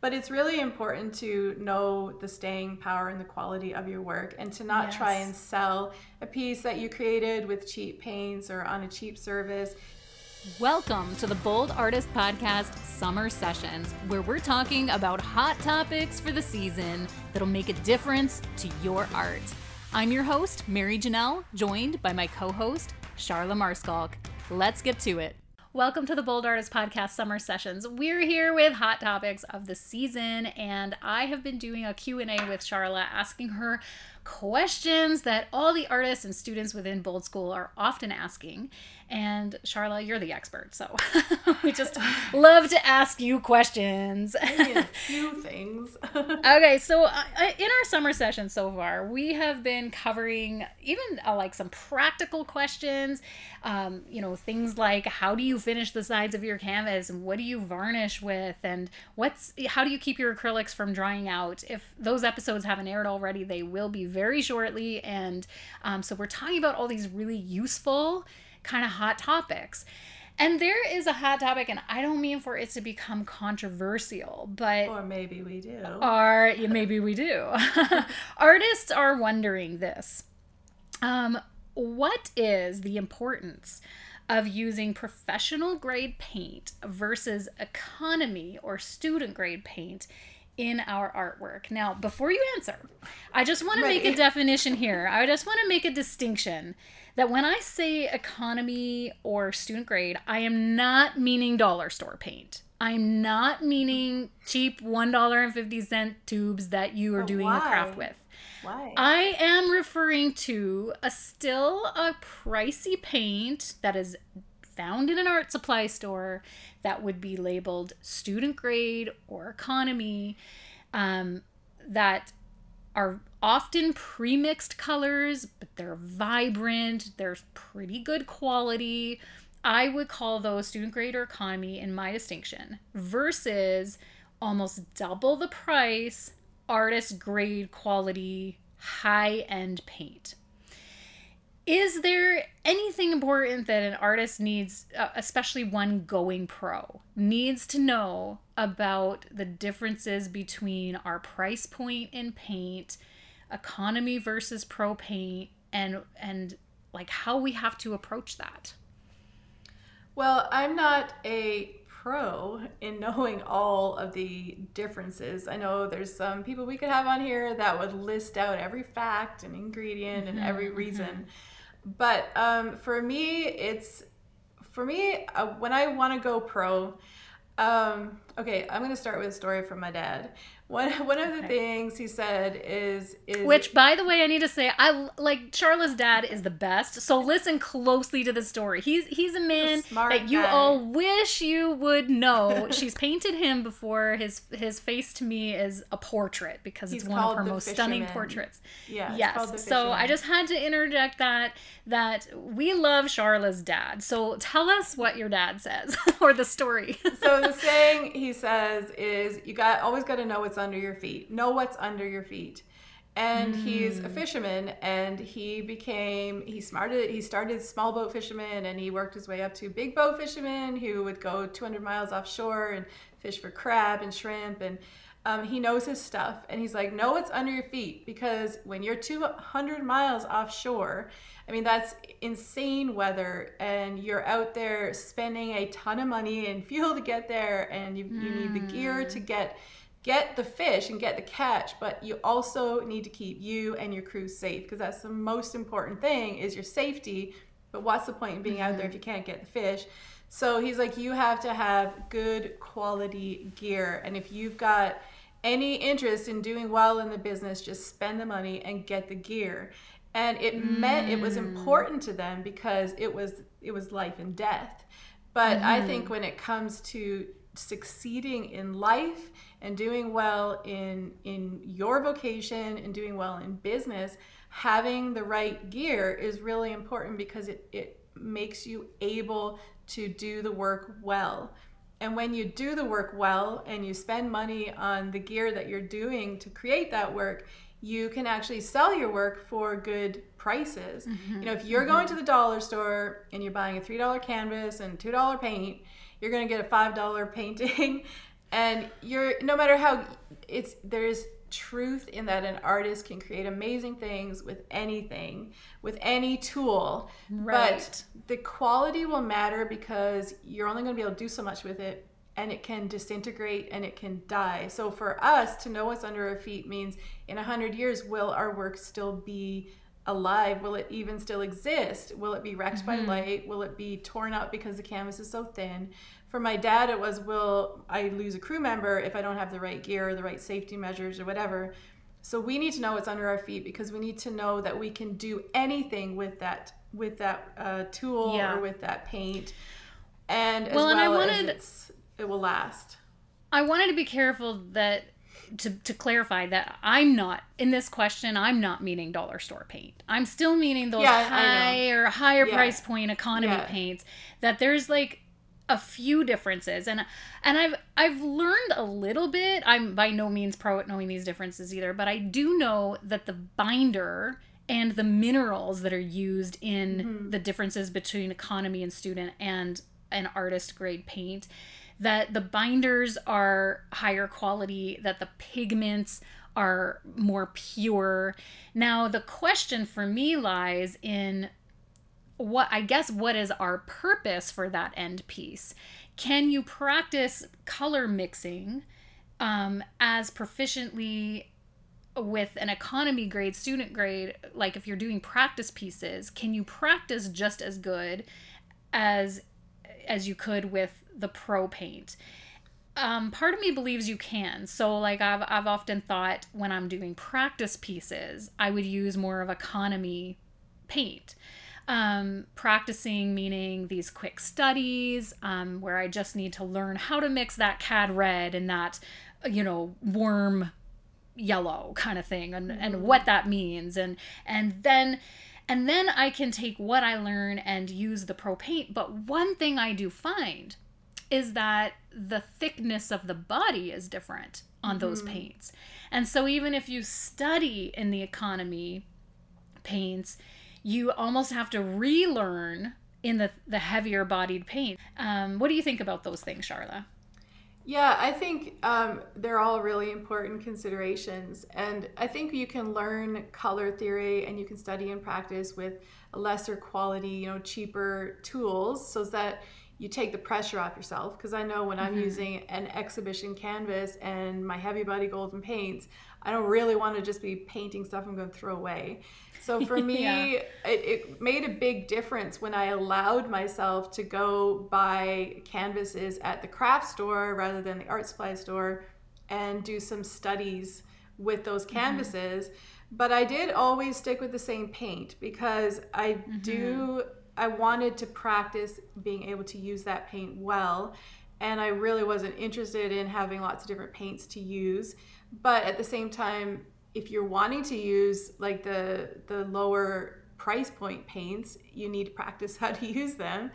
But it's really important to know the staying power and the quality of your work and to not yes. try and sell a piece that you created with cheap paints or on a cheap service. Welcome to the Bold Artist Podcast Summer Sessions, where we're talking about hot topics for the season that'll make a difference to your art. I'm your host, Mary Janelle, joined by my co host, Charla Maarschalk. Let's get to it. Welcome to the Bold Artist Podcast Summer Sessions. We're here with hot topics of the season and I have been doing a Q&A with Charla asking her questions that all the artists and students within Bold School are often asking. And Charla, you're the expert, so we just love to ask you questions. a few things. okay, so uh, uh, in our summer session so far, we have been covering even uh, like some practical questions. Um, you know, things like how do you finish the sides of your canvas, and what do you varnish with, and what's how do you keep your acrylics from drying out? If those episodes haven't aired already, they will be very shortly. And um, so we're talking about all these really useful kind of hot topics. And there is a hot topic, and I don't mean for it to become controversial, but or maybe we do. Or maybe we do. Artists are wondering this: um, What is the importance of using professional grade paint versus economy or student grade paint in our artwork. Now, before you answer, I just want to make a definition here. I just want to make a distinction that when I say economy or student grade, I am not meaning dollar store paint. I'm not meaning cheap $1.50 tubes that you are but doing why? a craft with. Why? I am referring to a still a pricey paint that is found in an art supply store that would be labeled student grade or economy um, that are often pre-mixed colors but they're vibrant they're pretty good quality. I would call those student grade or economy in my distinction versus almost double the price artist grade quality high end paint important that an artist needs, uh, especially one going pro, needs to know about the differences between our price point in paint, economy versus pro paint, and and like how we have to approach that? Well, I'm not a pro in knowing all of the differences. I know there's some people we could have on here that would list out every fact and ingredient mm-hmm, and every mm-hmm. reason. Mm-hmm but um, for me, it's for me uh, when I want to go pro. Um, okay, I'm gonna start with a story from my dad. One one of the things he said is is which, by the way, I need to say I like Charla's dad is the best. So listen closely to the story. He's he's a man a that you guy. all wish you would know. She's painted him before. His his face to me is a portrait because he's it's one of her most fisherman. stunning portraits. Yeah. Yes. So I just had to interject that that we love Charla's dad. So tell us what your dad says or the story. so the saying he says is you got always got to know what's under your feet. Know what's under your feet. And mm. he's a hmm. fisherman and he became he started he started small boat fisherman and he worked his way up to big boat fisherman who would go 200 miles offshore and fish for crab and shrimp and um, he knows his stuff and he's like know what's under your feet because when you're 200 miles offshore i mean that's insane weather and you're out there spending a ton of money and fuel to get there and you, mm. you need the gear to hmm. get get the fish and get the catch but you also need to keep you and your crew safe because that's the most important thing is your safety but what's the point in being mm-hmm. out there if mm-hmm. you can't get the fish so he's like you have to have good quality gear and if you've got any interest in doing well in the business just spend the money and get the gear and it mm. meant it was mm. important to them because it was it was life and death but mm-hmm. i think when it comes to succeeding in life and doing well in in your vocation and doing well in business having the right gear is really important because it, it makes you able to do the work well and when you do the work well and you spend money on the gear that you're doing to create that work you can actually sell your work for good prices mm-hmm. you know if you're mm-hmm. going to the dollar store and you're buying a $3 canvas and $2 paint you're going to get a $5 painting And you're no matter how it's there's truth in that an artist can create amazing things with anything, with any tool. Right. But the quality will matter because you're only going to be able to do so much with it and it can disintegrate and it can die. So for us to know what's under our feet means in a hundred years, will our work still be alive? Will it even still exist? Will it be wrecked by light? Will it be torn up because the canvas is so thin? For my dad, it was will I lose a crew member if I don't have the right gear or the right safety measures or whatever? So we need to know what's under our feet because we need to know that we can do anything with that with that uh, tool Yeah. or with that paint, and as Well, well, and I as wanted- it will last. I wanted to be careful that to, to clarify that I'm not in this question. I'm not meaning dollar store paint. I'm still meaning those Yeah, higher higher Yeah. price point economy Yeah. paints. That there's like a few differences, and and I've I've learned a little bit. I'm by no means pro at knowing these differences either, but I do know that the binder and the minerals that are used in Mm-hmm. the differences between economy and student and an artist grade paint that the binders are higher quality that the pigments are more pure now the question for me lies in what I guess what is our purpose for that end piece? Can you practice color mixing um, as proficiently with an economy grade, student grade? Like if you're doing practice pieces, can you practice just as good as as you could with the pro paint? um, part of me believes you can. So, like, I've, I've often thought when I'm doing practice pieces, I would use more of economy paint. Um, practicing meaning these quick studies um, where I just need to learn how to mix that cad red and that, you know, warm yellow kind of thing and, and what that means and and then and then I can take what I learn and use the pro paint. But one thing I do find is that the thickness of the body is different on those paints. And so even if you study in the economy paints, you almost have to relearn in the the heavier bodied paint. Um, what do you think about those things, Charla? Yeah, I think um, they're all really important considerations. And I think you can learn color theory and you can study and practice with lesser quality, you know, cheaper tools so that you take the pressure off yourself. Because I know when I'm mm-hmm. using an exhibition canvas and my heavy body golden paints, I don't really want to just be painting stuff I'm going to throw away. So for me, Yeah. it, it made a big difference when I allowed myself to go buy canvases at the craft store rather than the art supply store and do some studies with those mm-hmm. canvases. But I did always stick with the same paint because I mm-hmm. do, I wanted to practice being able to use that paint well. And I really wasn't interested in having lots of different paints to use. But at the same time, if you're wanting to use like the the lower price point paints you need to practice how to use them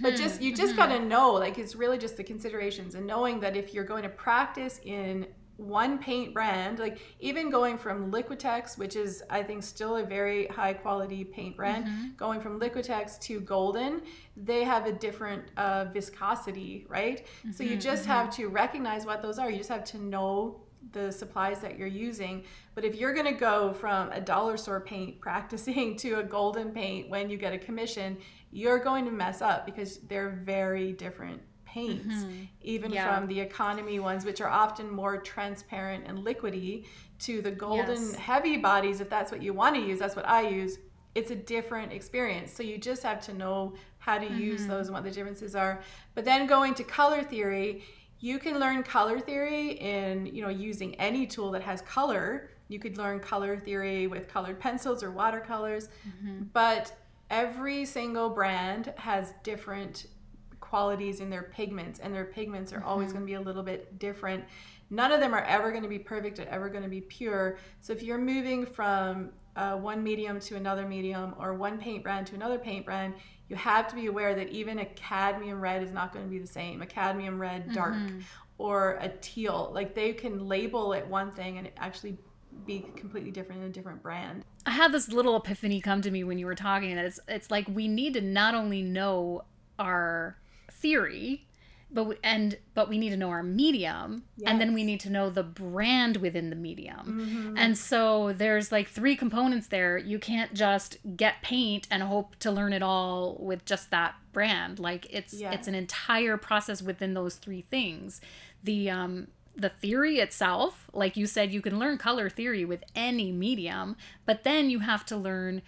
but just mm-hmm. you just mm-hmm. got to know like it's really just the considerations and knowing that if you're going to practice in one paint brand like even going from liquitex which is i think still a very high quality paint brand mm-hmm. going from liquitex to golden they have a different uh, viscosity right? So you mm-hmm, just mm-hmm. have to recognize what those are. You just have to know the supplies that you're using. But if you're going to go from a dollar store paint practicing to a golden paint when you get a commission, you're going to mess up because they're very different paints, mm-hmm. even Yeah. from the economy ones, which are often more transparent and liquidy, to the golden Yes. heavy bodies. If that's what you want to use, that's what I use. It's a different experience. So you just have to know how to use mm-hmm. those and what the differences are. But then going to color theory, you can learn color theory in you know using any tool that has color you could learn color theory with colored pencils or watercolors mm-hmm. but every single brand has different qualities in their pigments and their pigments are always going to be a little bit different. None of them are ever going to be perfect or ever going to be pure. So if you're moving from uh, one medium to another medium or one paint brand to another paint brand you have to be aware that even a cadmium red is not going to be the same. A cadmium red dark or a teal like they can label it one thing and it actually be completely different in a different brand. I had this little epiphany come to me when you were talking that it's it's like we need to not only know our theory but we, and but we need to know our medium and then we need to know the brand within the medium. And so there's like three components there. You can't just get paint and hope to learn it all with just that brand. Like it's Yeah. it's an entire process within those three things. The um the theory itself like you said you can learn color theory with any medium but then you have to learn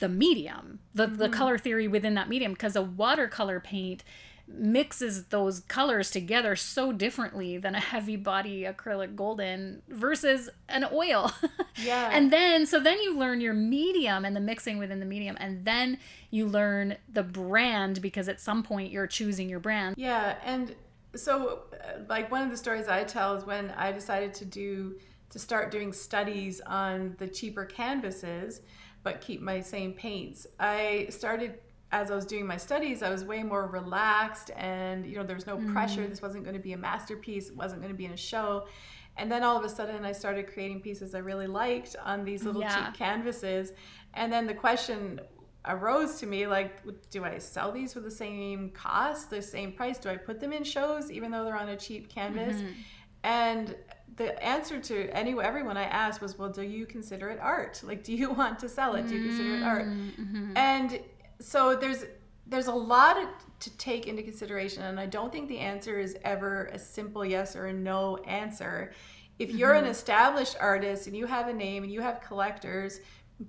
the medium the, the color theory within that medium because a watercolor paint mixes those colors together so differently than a heavy body acrylic golden versus an oil Yeah. and then so then you learn your medium and the mixing within the medium and then you learn the brand because at some point you're choosing your brand Yeah, and so uh, like one of the stories I tell is when I decided to do to start doing studies on the cheaper canvases, but keep my same paints. I started as I was doing my studies, I was way more relaxed, and you know there was no pressure. Mm-hmm. This wasn't going to be a masterpiece. It wasn't going to be in a show. And then all of a sudden, I started creating pieces I really liked on these little Yeah. cheap canvases. And then the question arose to me like do i sell these for the same cost the same price do i put them in shows even though they're on a cheap canvas mm-hmm. and the answer to any everyone i asked was well do you consider it art like do you want to sell it do you consider it art mm-hmm. and so there's there's a lot to take into consideration and i don't think the answer is ever a simple yes or a no answer. If you're an mm-hmm. established artist and you have a name and you have collectors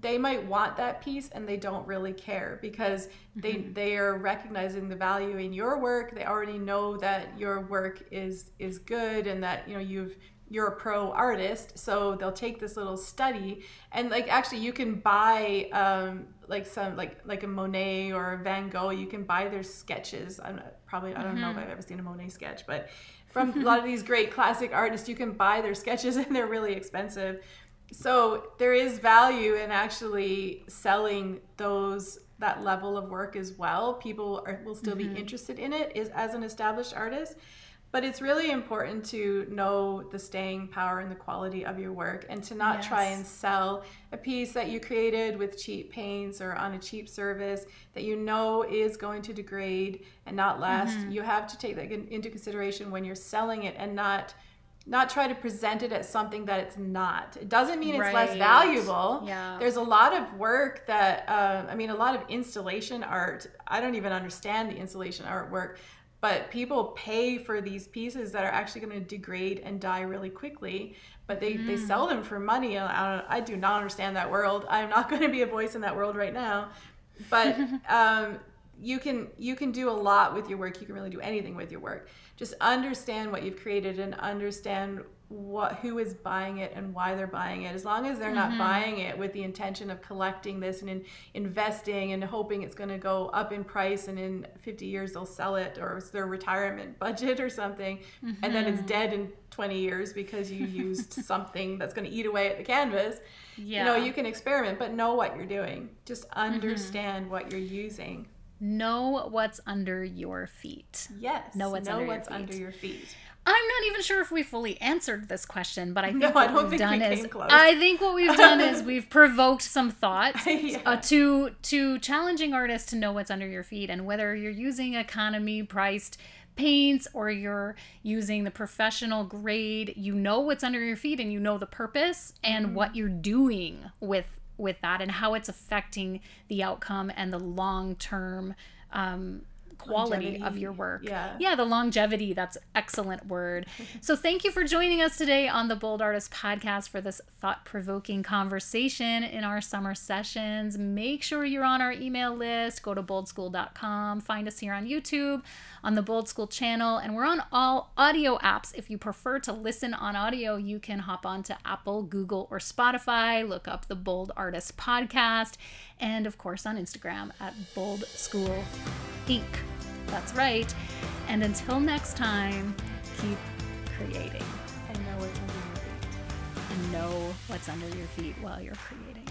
they might want that piece and they don't really care because they mm-hmm. they are recognizing the value in your work. They already know that your work is is good and that you know you've you're a pro artist so they'll take this little study and like actually you can buy um like some like like a monet or a van gogh you can buy their sketches. I'm not, probably i don't know if i've ever seen a monet sketch but from a lot of these great classic artists you can buy their sketches and they're really expensive. So there is value in actually selling those that level of work as well. People are, will still be interested in it is as an established artist but it's really important to know the staying power and the quality of your work and to not try and sell a piece that you created with cheap paints or on a cheap service that you know is going to degrade and not last you have to take that into consideration when you're selling it and not not try to present it as something that it's not. It doesn't mean it's less valuable. Yeah. There's a lot of work that, uh, I mean, a lot of installation art. I don't even understand the installation artwork, but people pay for these pieces that are actually going to degrade and die really quickly. But they, they Mm. sell them for money. I, don't, I do not understand that world. I'm not going to be a voice in that world right now. But um, you can you can do a lot with your work. You can really do anything with your work. Just understand what you've created and understand what who is buying it and why they're buying it. As long as they're not mm-hmm. buying it with the intention of collecting this and in, investing and hoping it's going to go up in price and in 50 years they'll sell it or it's their retirement budget or something and then it's mm-hmm. dead in 20 years because you used something that's going to eat away at the canvas. yeah You know, you can experiment, but know what you're doing. Just mm-hmm. understand what you're using. Know what's under your feet Yes. Know what's know under your what's feet. under your feet. I'm not even sure if we fully answered this question, but I think No, I what don't we've think done came is close. I think what we've done is we've provoked some thought Yeah. uh, to to challenging artists to know what's under your feet and whether you're using economy priced paints or you're using the professional grade, you know what's under your feet and you know the purpose and Mm-hmm. what you're doing with with that and how it's affecting the outcome and the long term um, quality of your work. Yeah. Yeah, the longevity. That's excellent word. so thank you for joining us today on the Bold Artist podcast for this thought-provoking conversation in our summer sessions. Make sure you're on our email list. Go to boldschool.com. Find us here on YouTube, on the Bold School channel, and we're on all audio apps. If you prefer to listen on audio, you can hop on to Apple, Google, or Spotify. Look up the Bold Artist podcast, and of course on Instagram at Bold School Inc. That's right. And until next time, keep creating And know what's under your feet. and know what's under your feet while you're creating.